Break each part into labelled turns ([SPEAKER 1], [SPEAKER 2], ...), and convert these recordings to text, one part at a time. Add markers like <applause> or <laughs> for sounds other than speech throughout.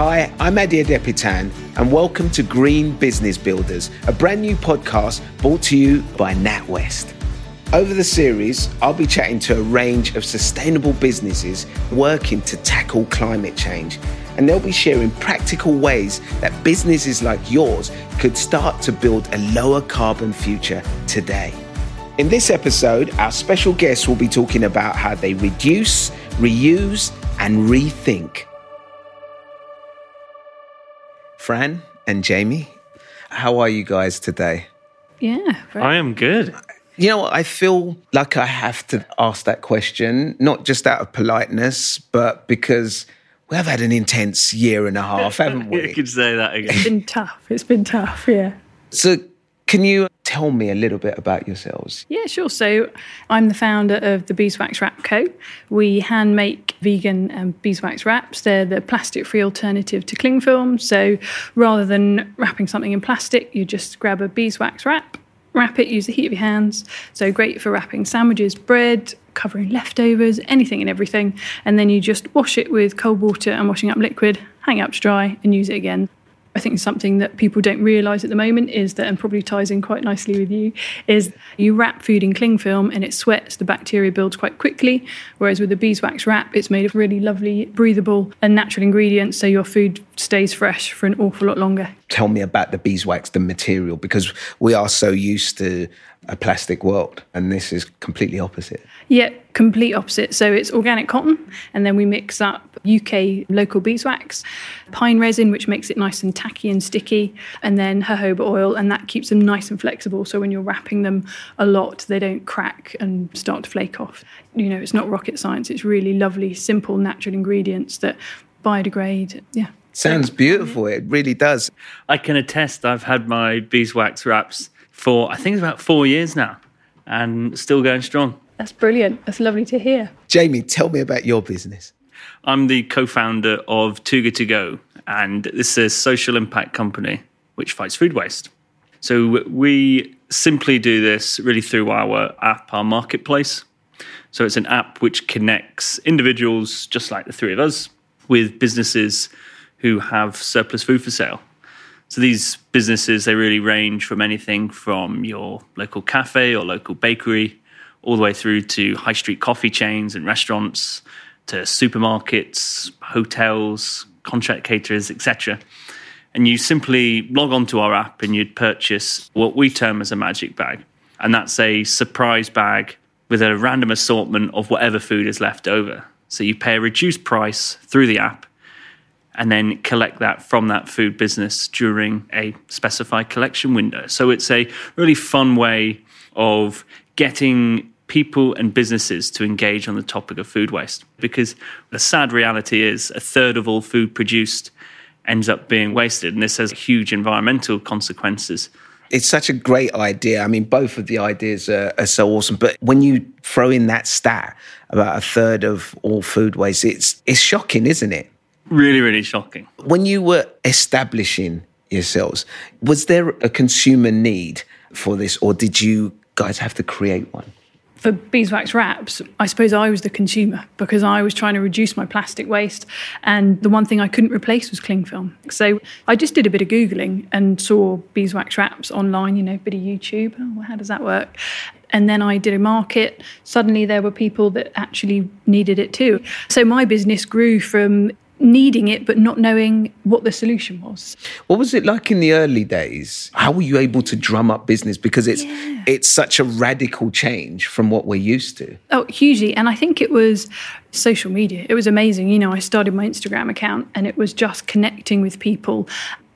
[SPEAKER 1] Hi, I'm Ade Adepitan, and welcome to Green Business Builders, a brand new podcast brought to you by NatWest. Over the series, I'll be chatting to a range of sustainable businesses working to tackle climate change, and they'll be sharing practical ways that businesses like yours could start to build a lower carbon future today. In this episode, our special guests will be talking about how they reduce, reuse, and rethink. Fran and Jamie, how are you guys today?
[SPEAKER 2] Yeah.
[SPEAKER 3] I am good.
[SPEAKER 1] You know? I feel like I have to ask that question, not just out of politeness, but because we have had an intense year and a half, haven't we? <laughs>
[SPEAKER 3] You
[SPEAKER 1] we?
[SPEAKER 3] could say that again.
[SPEAKER 2] It's been tough. It's been tough. Yeah.
[SPEAKER 1] So, can you tell me a little bit about yourselves?
[SPEAKER 2] Yeah, sure. So I'm the founder of the Beeswax Wrap Co. We hand make vegan um, beeswax wraps. They're the plastic free alternative to cling film. So rather than wrapping something in plastic, you just grab a beeswax wrap, wrap it, use the heat of your hands. So great for wrapping sandwiches, bread, covering leftovers, anything and everything. And then you just wash it with cold water and washing up liquid, hang it up to dry, and use it again. I think something that people don't realise at the moment is that, and probably ties in quite nicely with you, is you wrap food in cling film and it sweats, the bacteria builds quite quickly. Whereas with the beeswax wrap, it's made of really lovely, breathable, and natural ingredients, so your food stays fresh for an awful lot longer.
[SPEAKER 1] Tell me about the beeswax, the material, because we are so used to a plastic world, and this is completely opposite.
[SPEAKER 2] Yeah, complete opposite. So it's organic cotton, and then we mix up UK local beeswax, pine resin, which makes it nice and tacky and sticky, and then jojoba oil, and that keeps them nice and flexible. So when you're wrapping them a lot, they don't crack and start to flake off. You know, it's not rocket science. It's really lovely, simple, natural ingredients that biodegrade. Yeah.
[SPEAKER 1] Sounds beautiful. It really does.
[SPEAKER 3] I can attest I've had my beeswax wraps for, I think it's about four years now and still going strong.
[SPEAKER 2] That's brilliant. That's lovely to hear.
[SPEAKER 1] Jamie, tell me about your business.
[SPEAKER 3] I'm the co founder of Too Good To Go, and this is a social impact company which fights food waste. So we simply do this really through our app, our marketplace. So it's an app which connects individuals, just like the three of us, with businesses who have surplus food for sale. So these businesses, they really range from anything from your local cafe or local bakery, all the way through to high street coffee chains and restaurants, to supermarkets, hotels, contract caterers, etc. And you simply log onto our app and you'd purchase what we term as a magic bag. And that's a surprise bag with a random assortment of whatever food is left over. So you pay a reduced price through the app and then collect that from that food business during a specified collection window. So it's a really fun way of getting people and businesses to engage on the topic of food waste because the sad reality is a third of all food produced ends up being wasted and this has huge environmental consequences
[SPEAKER 1] It's such a great idea. I mean, both of the ideas are, are so awesome. But when you throw in that stat about a third of all food waste, it's it's shocking, isn't it?
[SPEAKER 3] Really really shocking
[SPEAKER 1] When you were establishing yourselves, was there a consumer need for this, or did you guys have to create one?
[SPEAKER 2] for beeswax wraps, I suppose I was the consumer because I was trying to reduce my plastic waste. And the one thing I couldn't replace was cling film. So I just did a bit of Googling and saw beeswax wraps online, you know, a bit of YouTube. Oh, well, how does that work? And then I did a market. Suddenly there were people that actually needed it too. So my business grew from needing it but not knowing what the solution was.
[SPEAKER 1] What was it like in the early days? How were you able to drum up business? Because it's it's such a radical change from what we're used to.
[SPEAKER 2] Oh, hugely. And I think it was social media. It was amazing. You know, I started my Instagram account and it was just connecting with people.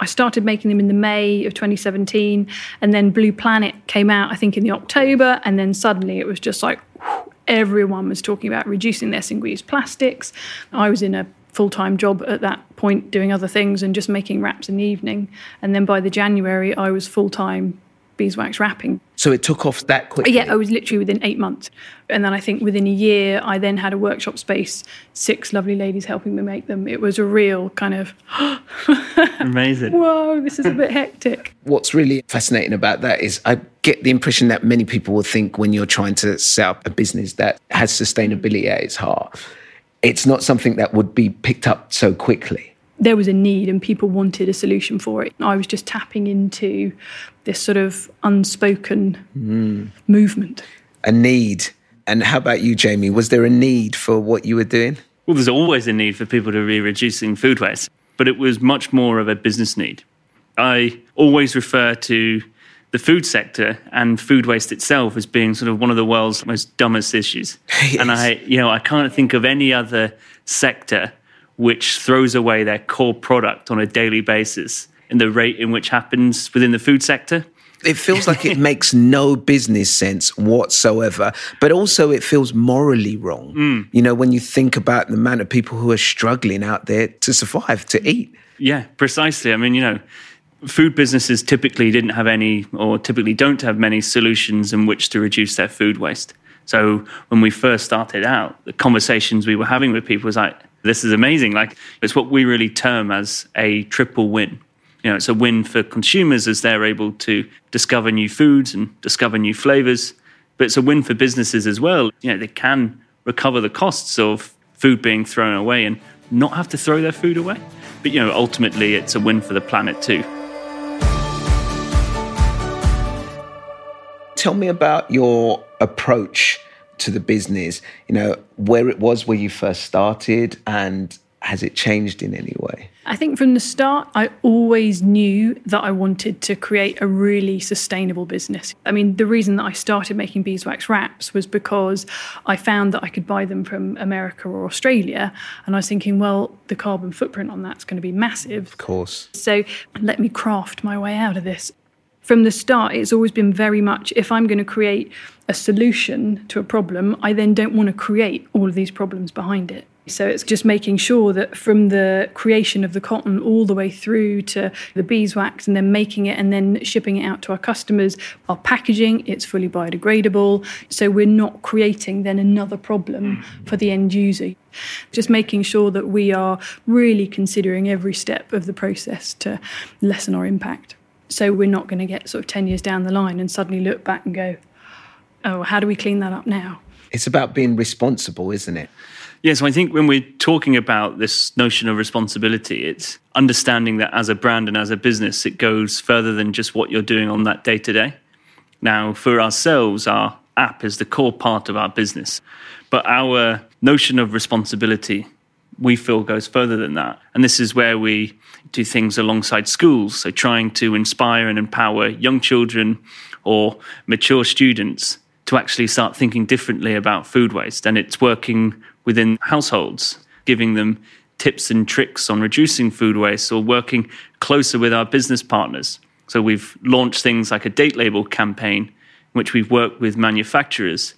[SPEAKER 2] I started making them in the May of 2017, and then Blue Planet came out, I think, in the October, and then suddenly it was just like whew, everyone was talking about reducing their single-use plastics. I was in a full-time job at that point doing other things and just making wraps in the evening, and then by the January I was full-time beeswax wrapping.
[SPEAKER 1] So it took off that quickly.
[SPEAKER 2] Yeah, I was literally within eight months. And then I think within a year, I then had a workshop space, six lovely ladies helping me make them. It was a real kind of, <gasps>
[SPEAKER 3] amazing
[SPEAKER 2] whoa, this is a bit hectic.
[SPEAKER 1] What's really fascinating about that is I get the impression that many people will think when you're trying to set up a business that has sustainability at its heart, it's not something that would be picked up so quickly.
[SPEAKER 2] there was a need and people wanted a solution for it. I was just tapping into this sort of unspoken mm. movement.
[SPEAKER 1] A need. And how about you, Jamie? Was there a need for what you were doing?
[SPEAKER 3] Well, there's always a need for people to be reducing food waste, but it was much more of a business need. I always refer to the food sector and food waste itself as being sort of one of the world's most dumbest issues. <laughs> yes. And I, you know, I can't think of any other sector which throws away their core product on a daily basis in the rate in which happens within the food sector.
[SPEAKER 1] It feels like it <laughs> makes no business sense whatsoever, but also it feels morally wrong. Mm. You know, when you think about the amount of people who are struggling out there to survive, to eat.
[SPEAKER 3] Yeah, precisely. I mean, you know, food businesses typically didn't have any, or typically don't have many solutions in which to reduce their food waste. So when we first started out, the conversations we were having with people was like, this is amazing. Like, it's what we really term as a triple win. You know, it's a win for consumers as they're able to discover new foods and discover new flavors, but it's a win for businesses as well. You know, they can recover the costs of food being thrown away and not have to throw their food away. But, you know, ultimately, it's a win for the planet too.
[SPEAKER 1] Tell me about your approach to the business, you know, where it was where you first started and has it changed in any way?
[SPEAKER 2] I think from the start, I always knew that I wanted to create a really sustainable business. I mean, the reason that I started making beeswax wraps was because I found that I could buy them from America or Australia. And I was thinking, well, the carbon footprint on that's going to be massive.
[SPEAKER 1] Of course.
[SPEAKER 2] So let me craft my way out of this from the start, it's always been very much if I'm going to create a solution to a problem, I then don't want to create all of these problems behind it. So it's just making sure that from the creation of the cotton all the way through to the beeswax and then making it and then shipping it out to our customers, our packaging, it's fully biodegradable. So we're not creating then another problem for the end user. Just making sure that we are really considering every step of the process to lessen our impact. So we're not going to get sort of 10 years down the line and suddenly look back and go, oh, how do we clean that up now?
[SPEAKER 1] It's about being responsible, isn't it?
[SPEAKER 3] Yes, yeah, so I think when we're talking about this notion of responsibility, it's understanding that as a brand and as a business, it goes further than just what you're doing on that day to day. Now, for ourselves, our app is the core part of our business, but our notion of responsibility we feel goes further than that. And this is where we do things alongside schools. So trying to inspire and empower young children or mature students to actually start thinking differently about food waste. And it's working within households, giving them tips and tricks on reducing food waste or working closer with our business partners. So we've launched things like a date label campaign, in which we've worked with manufacturers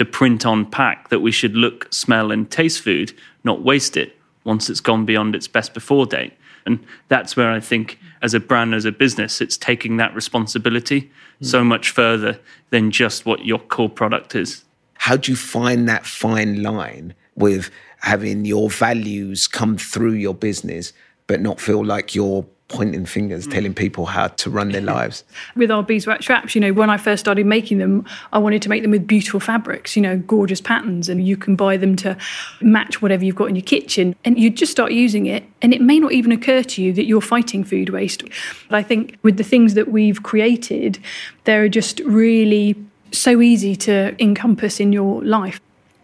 [SPEAKER 3] to print on pack that we should look, smell, and taste food, not waste it once it's gone beyond its best before date. And that's where I think, as a brand, as a business, it's taking that responsibility mm. so much further than just what your core product is.
[SPEAKER 1] How do you find that fine line with having your values come through your business, but not feel like you're pointing fingers, mm. telling people how to run their <laughs> lives.
[SPEAKER 2] With our beeswax wraps, you know, when I first started making them, I wanted to make them with beautiful fabrics, you know, gorgeous patterns, and you can buy them to match whatever you've got in your kitchen. And you just start using it, and it may not even occur to you that you're fighting food waste. But I think with the things that we've created, they're just really so easy to encompass in your life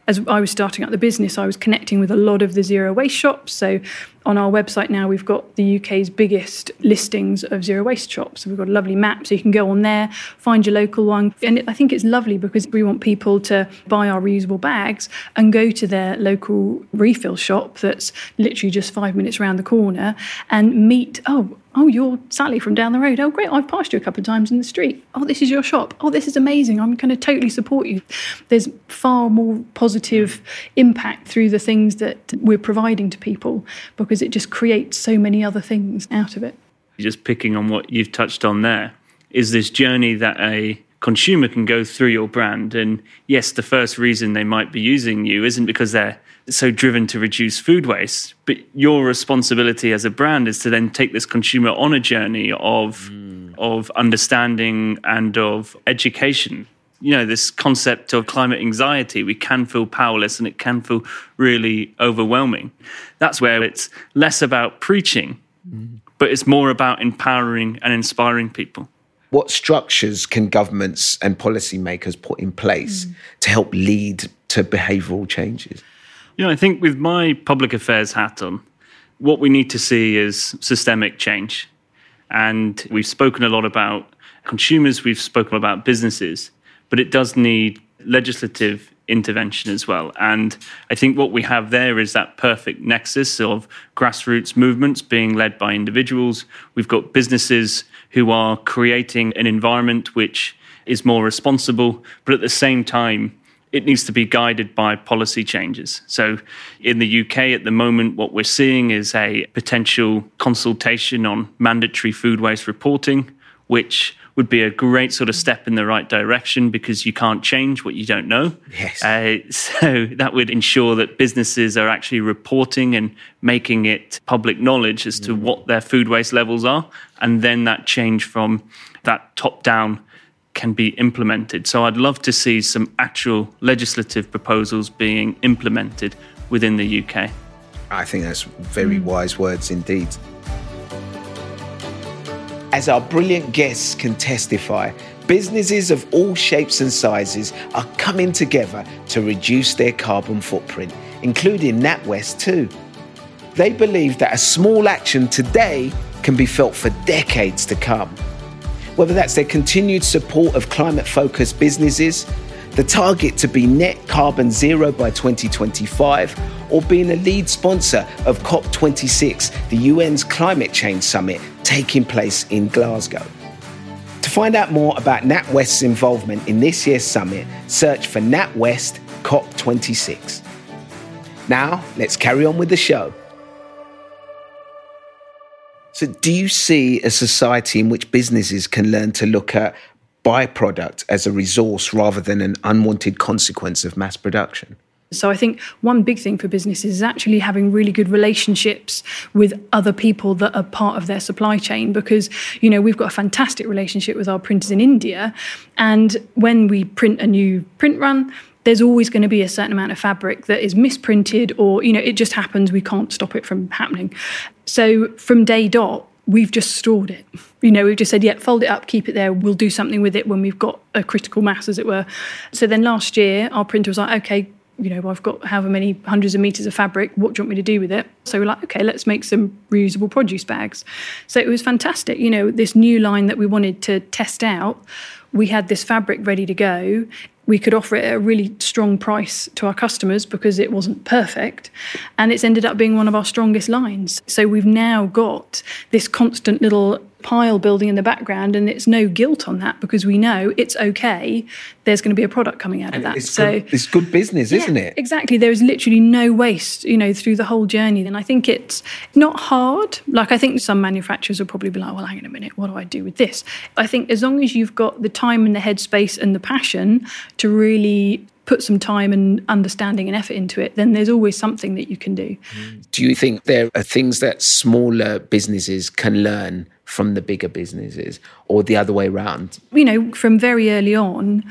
[SPEAKER 2] as I was starting up the business, I was connecting with a lot of the zero waste shops. So on our website now, we've got the UK's biggest listings of zero waste shops. We've got a lovely map, so you can go on there, find your local one. And I think it's lovely because we want people to buy our reusable bags and go to their local refill shop that's literally just five minutes around the corner and meet, oh, Oh, you're Sally from down the road. Oh, great. I've passed you a couple of times in the street. Oh, this is your shop. Oh, this is amazing. I'm going to totally support you. There's far more positive impact through the things that we're providing to people because it just creates so many other things out of it.
[SPEAKER 3] Just picking on what you've touched on there is this journey that a consumer can go through your brand. And yes, the first reason they might be using you isn't because they're so driven to reduce food waste. But your responsibility as a brand is to then take this consumer on a journey of mm. of understanding and of education. You know this concept of climate anxiety we can feel powerless and it can feel really overwhelming. That's where it's less about preaching mm. but it's more about empowering and inspiring people.
[SPEAKER 1] What structures can governments and policymakers put in place mm. to help lead to behavioral changes?
[SPEAKER 3] You know i think with my public affairs hat on what we need to see is systemic change. And we've spoken a lot about consumers we've spoken about businesses but it does need legislative intervention as well. And I think what we have there is that perfect nexus of grassroots movements being led by individuals. We've got businesses who are creating an environment which is more responsible, but at the same time, it needs to be guided by policy changes. So, in the UK at the moment, what we're seeing is a potential consultation on mandatory food waste reporting, which would be a great sort of step in the right direction because you can't change what you don't know.
[SPEAKER 1] Yes. Uh,
[SPEAKER 3] so <laughs> that would ensure that businesses are actually reporting and making it public knowledge as to mm. what their food waste levels are. And then that change from that top down can be implemented. So I'd love to see some actual legislative proposals being implemented within the UK.
[SPEAKER 1] I think that's very mm. wise words indeed. As our brilliant guests can testify, businesses of all shapes and sizes are coming together to reduce their carbon footprint, including NatWest too. They believe that a small action today can be felt for decades to come. Whether that's their continued support of climate focused businesses, the target to be net carbon zero by 2025, or being a lead sponsor of COP26, the UN's climate change summit taking place in Glasgow. To find out more about NatWest's involvement in this year's summit, search for NatWest COP26. Now, let's carry on with the show. So, do you see a society in which businesses can learn to look at byproduct as a resource rather than an unwanted consequence of mass production?
[SPEAKER 2] So I think one big thing for businesses is actually having really good relationships with other people that are part of their supply chain because you know we've got a fantastic relationship with our printers in India and when we print a new print run there's always going to be a certain amount of fabric that is misprinted or you know it just happens we can't stop it from happening. So from day dot we've just stored it. You know, we've just said, yeah, fold it up, keep it there. We'll do something with it when we've got a critical mass, as it were. So then last year, our printer was like, okay, you know, I've got however many hundreds of meters of fabric. What do you want me to do with it? So we're like, okay, let's make some reusable produce bags. So it was fantastic. You know, this new line that we wanted to test out, we had this fabric ready to go. We could offer it at a really strong price to our customers because it wasn't perfect. And it's ended up being one of our strongest lines. So we've now got this constant little pile building in the background, and it's no guilt on that because we know it's okay. There's going to be a product coming out
[SPEAKER 1] and
[SPEAKER 2] of that.
[SPEAKER 1] It's so good, it's good business,
[SPEAKER 2] yeah,
[SPEAKER 1] isn't it?
[SPEAKER 2] Exactly. There is literally no waste, you know, through the whole journey. And I think it's not hard. Like I think some manufacturers will probably be like, well, hang on a minute, what do I do with this? I think as long as you've got the time and the headspace and the passion to really put some time and understanding and effort into it, then there's always something that you can do.
[SPEAKER 1] Do you think there are things that smaller businesses can learn from the bigger businesses or the other way around?
[SPEAKER 2] You know, from very early on,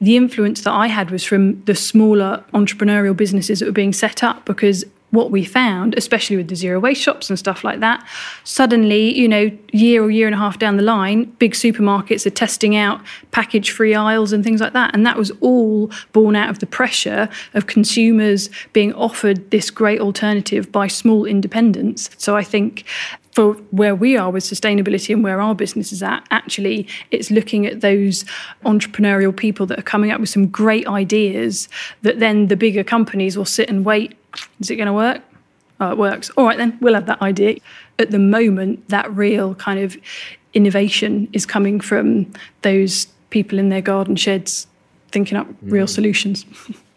[SPEAKER 2] the influence that I had was from the smaller entrepreneurial businesses that were being set up because what we found, especially with the zero waste shops and stuff like that, suddenly, you know, year or year and a half down the line, big supermarkets are testing out package free aisles and things like that. And that was all born out of the pressure of consumers being offered this great alternative by small independents. So I think for where we are with sustainability and where our business is at, actually, it's looking at those entrepreneurial people that are coming up with some great ideas that then the bigger companies will sit and wait is it going to work? Oh, it works. All right, then we'll have that idea. At the moment, that real kind of innovation is coming from those people in their garden sheds thinking up real mm. solutions. <laughs>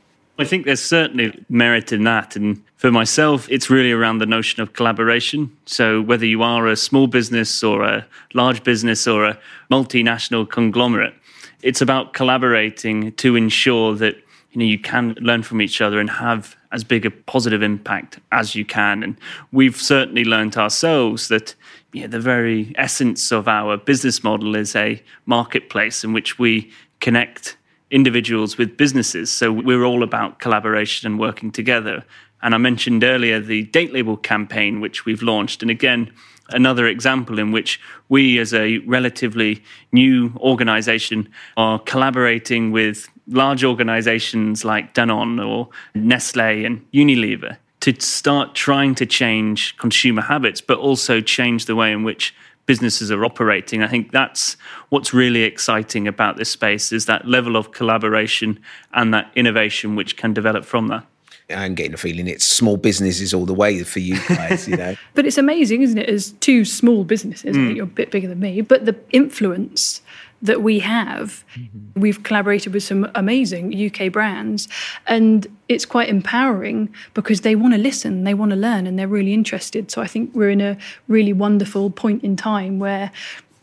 [SPEAKER 3] I think there's certainly merit in that. And for myself, it's really around the notion of collaboration. So whether you are a small business or a large business or a multinational conglomerate, it's about collaborating to ensure that you know you can learn from each other and have as big a positive impact as you can. And we've certainly learned ourselves that yeah, the very essence of our business model is a marketplace in which we connect individuals with businesses. So we're all about collaboration and working together. And I mentioned earlier the date label campaign, which we've launched. And again, another example in which we, as a relatively new organization, are collaborating with large organizations like Danone or Nestle and Unilever to start trying to change consumer habits, but also change the way in which businesses are operating. I think that's what's really exciting about this space is that level of collaboration and that innovation which can develop from that.
[SPEAKER 1] I'm getting a feeling it's small businesses all the way for you guys, you know. <laughs>
[SPEAKER 2] but it's amazing, isn't it? As two small businesses, mm. you're a bit bigger than me, but the influence that we have, mm-hmm. we've collaborated with some amazing UK brands, and it's quite empowering because they want to listen, they want to learn, and they're really interested. So I think we're in a really wonderful point in time where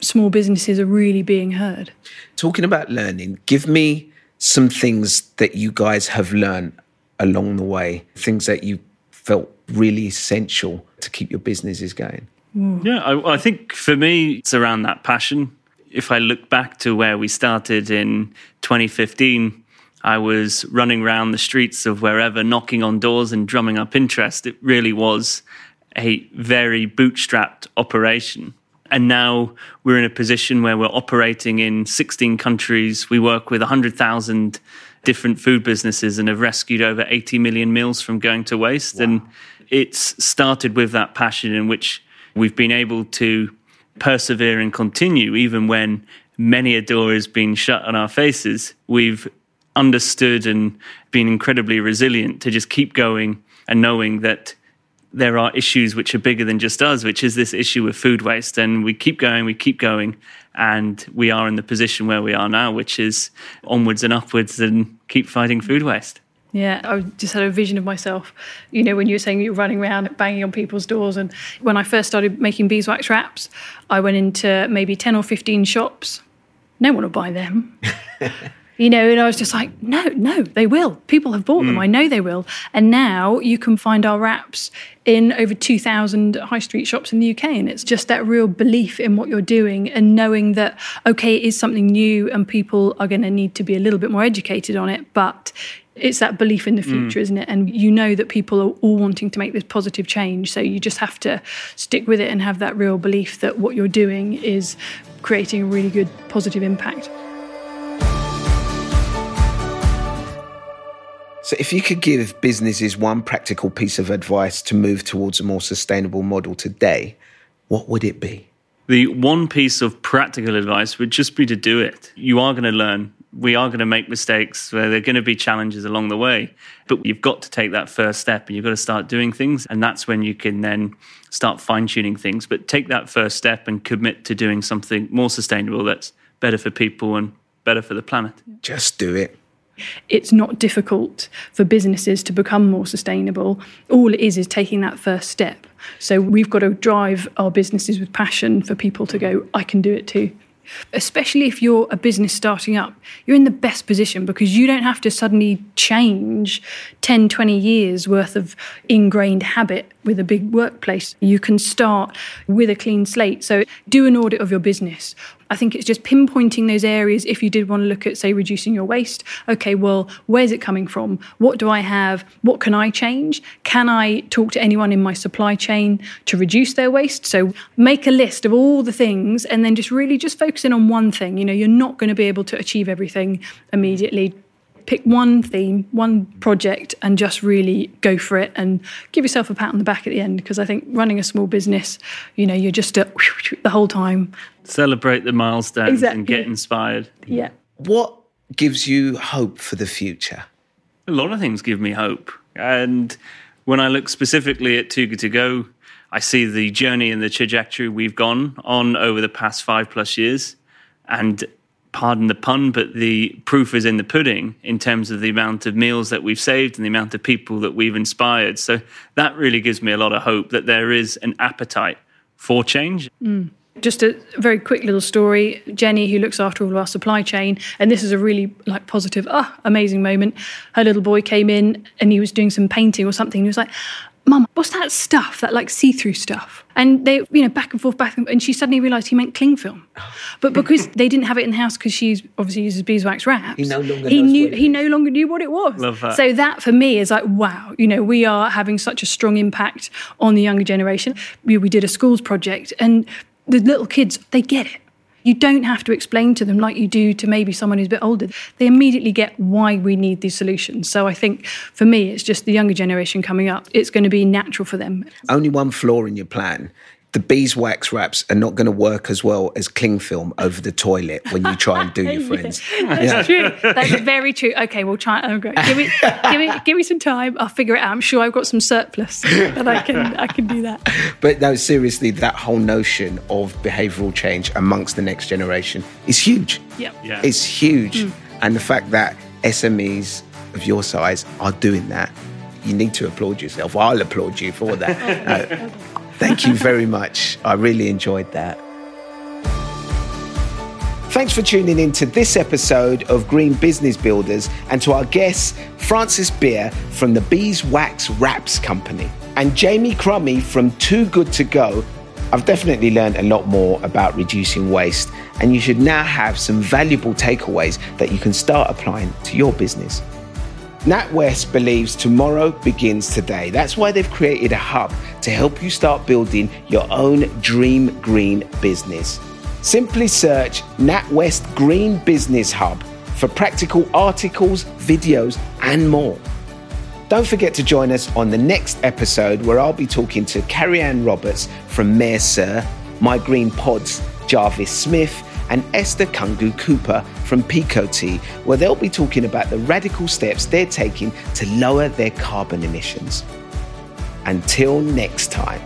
[SPEAKER 2] small businesses are really being heard.
[SPEAKER 1] Talking about learning, give me some things that you guys have learned along the way, things that you felt really essential to keep your businesses going?
[SPEAKER 3] Yeah, I, I, think for me, it's around that passion. If I look back to where we started in 2015, I was running around the streets of wherever, knocking on doors and drumming up interest. It really was a very bootstrapped operation. And now we're in a position where we're operating in 16 countries. We work with 100,000 different food businesses and have rescued over 80 million meals from going to waste. Wow. And it's started with that passion in which we've been able to persevere and continue, even when many a door has been shut on our faces. We've understood and been incredibly resilient to just keep going and knowing that there are issues which are bigger than just us, which is this issue of food waste. And we keep going, we keep going, and we are in the position where we are now, which is onwards and upwards and keep fighting food waste.
[SPEAKER 2] Yeah, I just had a vision of myself. You know, when you were saying you're running around banging on people's doors. And when I first started making beeswax wraps, I went into maybe 10 or 15 shops. No one will buy them. <laughs> you know, and I was just like, no, no, they will. People have bought mm. them. I know they will. And now you can find our wraps in over 2,000 high street shops in the UK. And it's just that real belief in what you're doing and knowing that, okay, it is something new and people are going to need to be a little bit more educated on it. But it's that belief in the mm. future, mm. isn't it? And you know that people are all wanting to make this positive change. So you just have to stick with it and have that real belief that what you're doing is creating a really good positive impact.
[SPEAKER 1] So, if you could give businesses one practical piece of advice to move towards a more sustainable model today, what would it be?
[SPEAKER 3] The one piece of practical advice would just be to do it. You are going to learn. We are going to make mistakes. There are going to be challenges along the way, but you've got to take that first step and you've got to start doing things. And that's when you can then start fine tuning things. But take that first step and commit to doing something more sustainable that's better for people and better for the planet.
[SPEAKER 1] Just do it
[SPEAKER 2] it's not difficult for businesses to become more sustainable. All it is is taking that first step. So we've got to drive our businesses with passion for people to go, I can do it too. Especially if you're a business starting up, you're in the best position because you don't have to suddenly change 10, 20 years worth of ingrained habit with a big workplace. You can start with a clean slate. So do an audit of your business. I think it's just pinpointing those areas if you did want to look at, say, reducing your waste. Okay, well, where's it coming from? What do I have? What can I change? Can I talk to anyone in my supply chain to reduce their waste? So make a list of all the things and then just really just focus in on one thing. You know, you're not going to be able to achieve everything immediately pick one theme, one project, and just really go for it and give yourself a pat on the back at the end. Because I think running a small business, you know, you're just uh, at <laughs> the whole time.
[SPEAKER 3] Celebrate the milestones exactly. and get inspired.
[SPEAKER 2] Yeah.
[SPEAKER 1] What gives you hope for the future?
[SPEAKER 3] A lot of things give me hope. And when I look specifically at Too Good To Go, I see the journey and the trajectory we've gone on over the past five plus years. And pardon the pun, but the proof is in the pudding in terms of the amount of meals that we've saved and the amount of people that we've inspired. So that really gives me a lot of hope that there is an appetite for change.
[SPEAKER 2] Mm. Just a very quick little story. Jenny, who looks after all of our supply chain, and this is a really like positive, ah, amazing moment. Her little boy came in and he was doing some painting or something. He was like, Mum, what's that stuff, that like see through stuff? And they, you know, back and forth, back and forth. And she suddenly realised he meant cling film. <laughs> But because they didn't have it in the house because she's obviously uses beeswax wraps,
[SPEAKER 1] He no longer
[SPEAKER 2] he knew
[SPEAKER 1] what it
[SPEAKER 2] he
[SPEAKER 1] is.
[SPEAKER 2] no longer knew what it was.
[SPEAKER 3] Love that.
[SPEAKER 2] So that for me is like, wow, you know, we are having such a strong impact on the younger generation. We, we did a schools project and the little kids, they get it. You don't have to explain to them like you do to maybe someone who's a bit older. They immediately get why we need these solutions. So I think for me, it's just the younger generation coming up. It's going to be natural for them.
[SPEAKER 1] Only one flaw in your plan. The beeswax wraps are not going to work as well as cling film over the toilet when you try and do your <laughs> friends.
[SPEAKER 2] That's true. That's very true. Okay, we'll try. Oh, okay. Give me, give me, give me some time. I'll figure it out. I'm sure I've got some surplus that I can, I can do that.
[SPEAKER 1] But no, seriously, that whole notion of behavioural change amongst the next generation is huge.
[SPEAKER 2] Yep.
[SPEAKER 3] Yeah.
[SPEAKER 1] It's huge. Mm. And the fact that SMEs of your size are doing that, you need to applaud yourself. I'll applaud you for that. Oh, no, thank you very much. I really enjoyed that. Thanks for tuning in to this episode of Green Business Builders and to our guests, Francis Beer from the Beeswax Wraps Company and Jamie Crummie from Too Good To Go. I've definitely learned a lot more about reducing waste, and you should now have some valuable takeaways that you can start applying to your business. NatWest believes tomorrow begins today. That's why they've created a hub to help you start building your own dream green business. Simply search NatWest Green Business Hub for practical articles, videos, and more. Don't forget to join us on the next episode where I'll be talking to Carrie Ann Roberts from Mayor Sir, My Green Pods, Jarvis Smith, and Esther Kungu Cooper from Pico Tea, where they'll be talking about the radical steps they're taking to lower their carbon emissions. Until next time.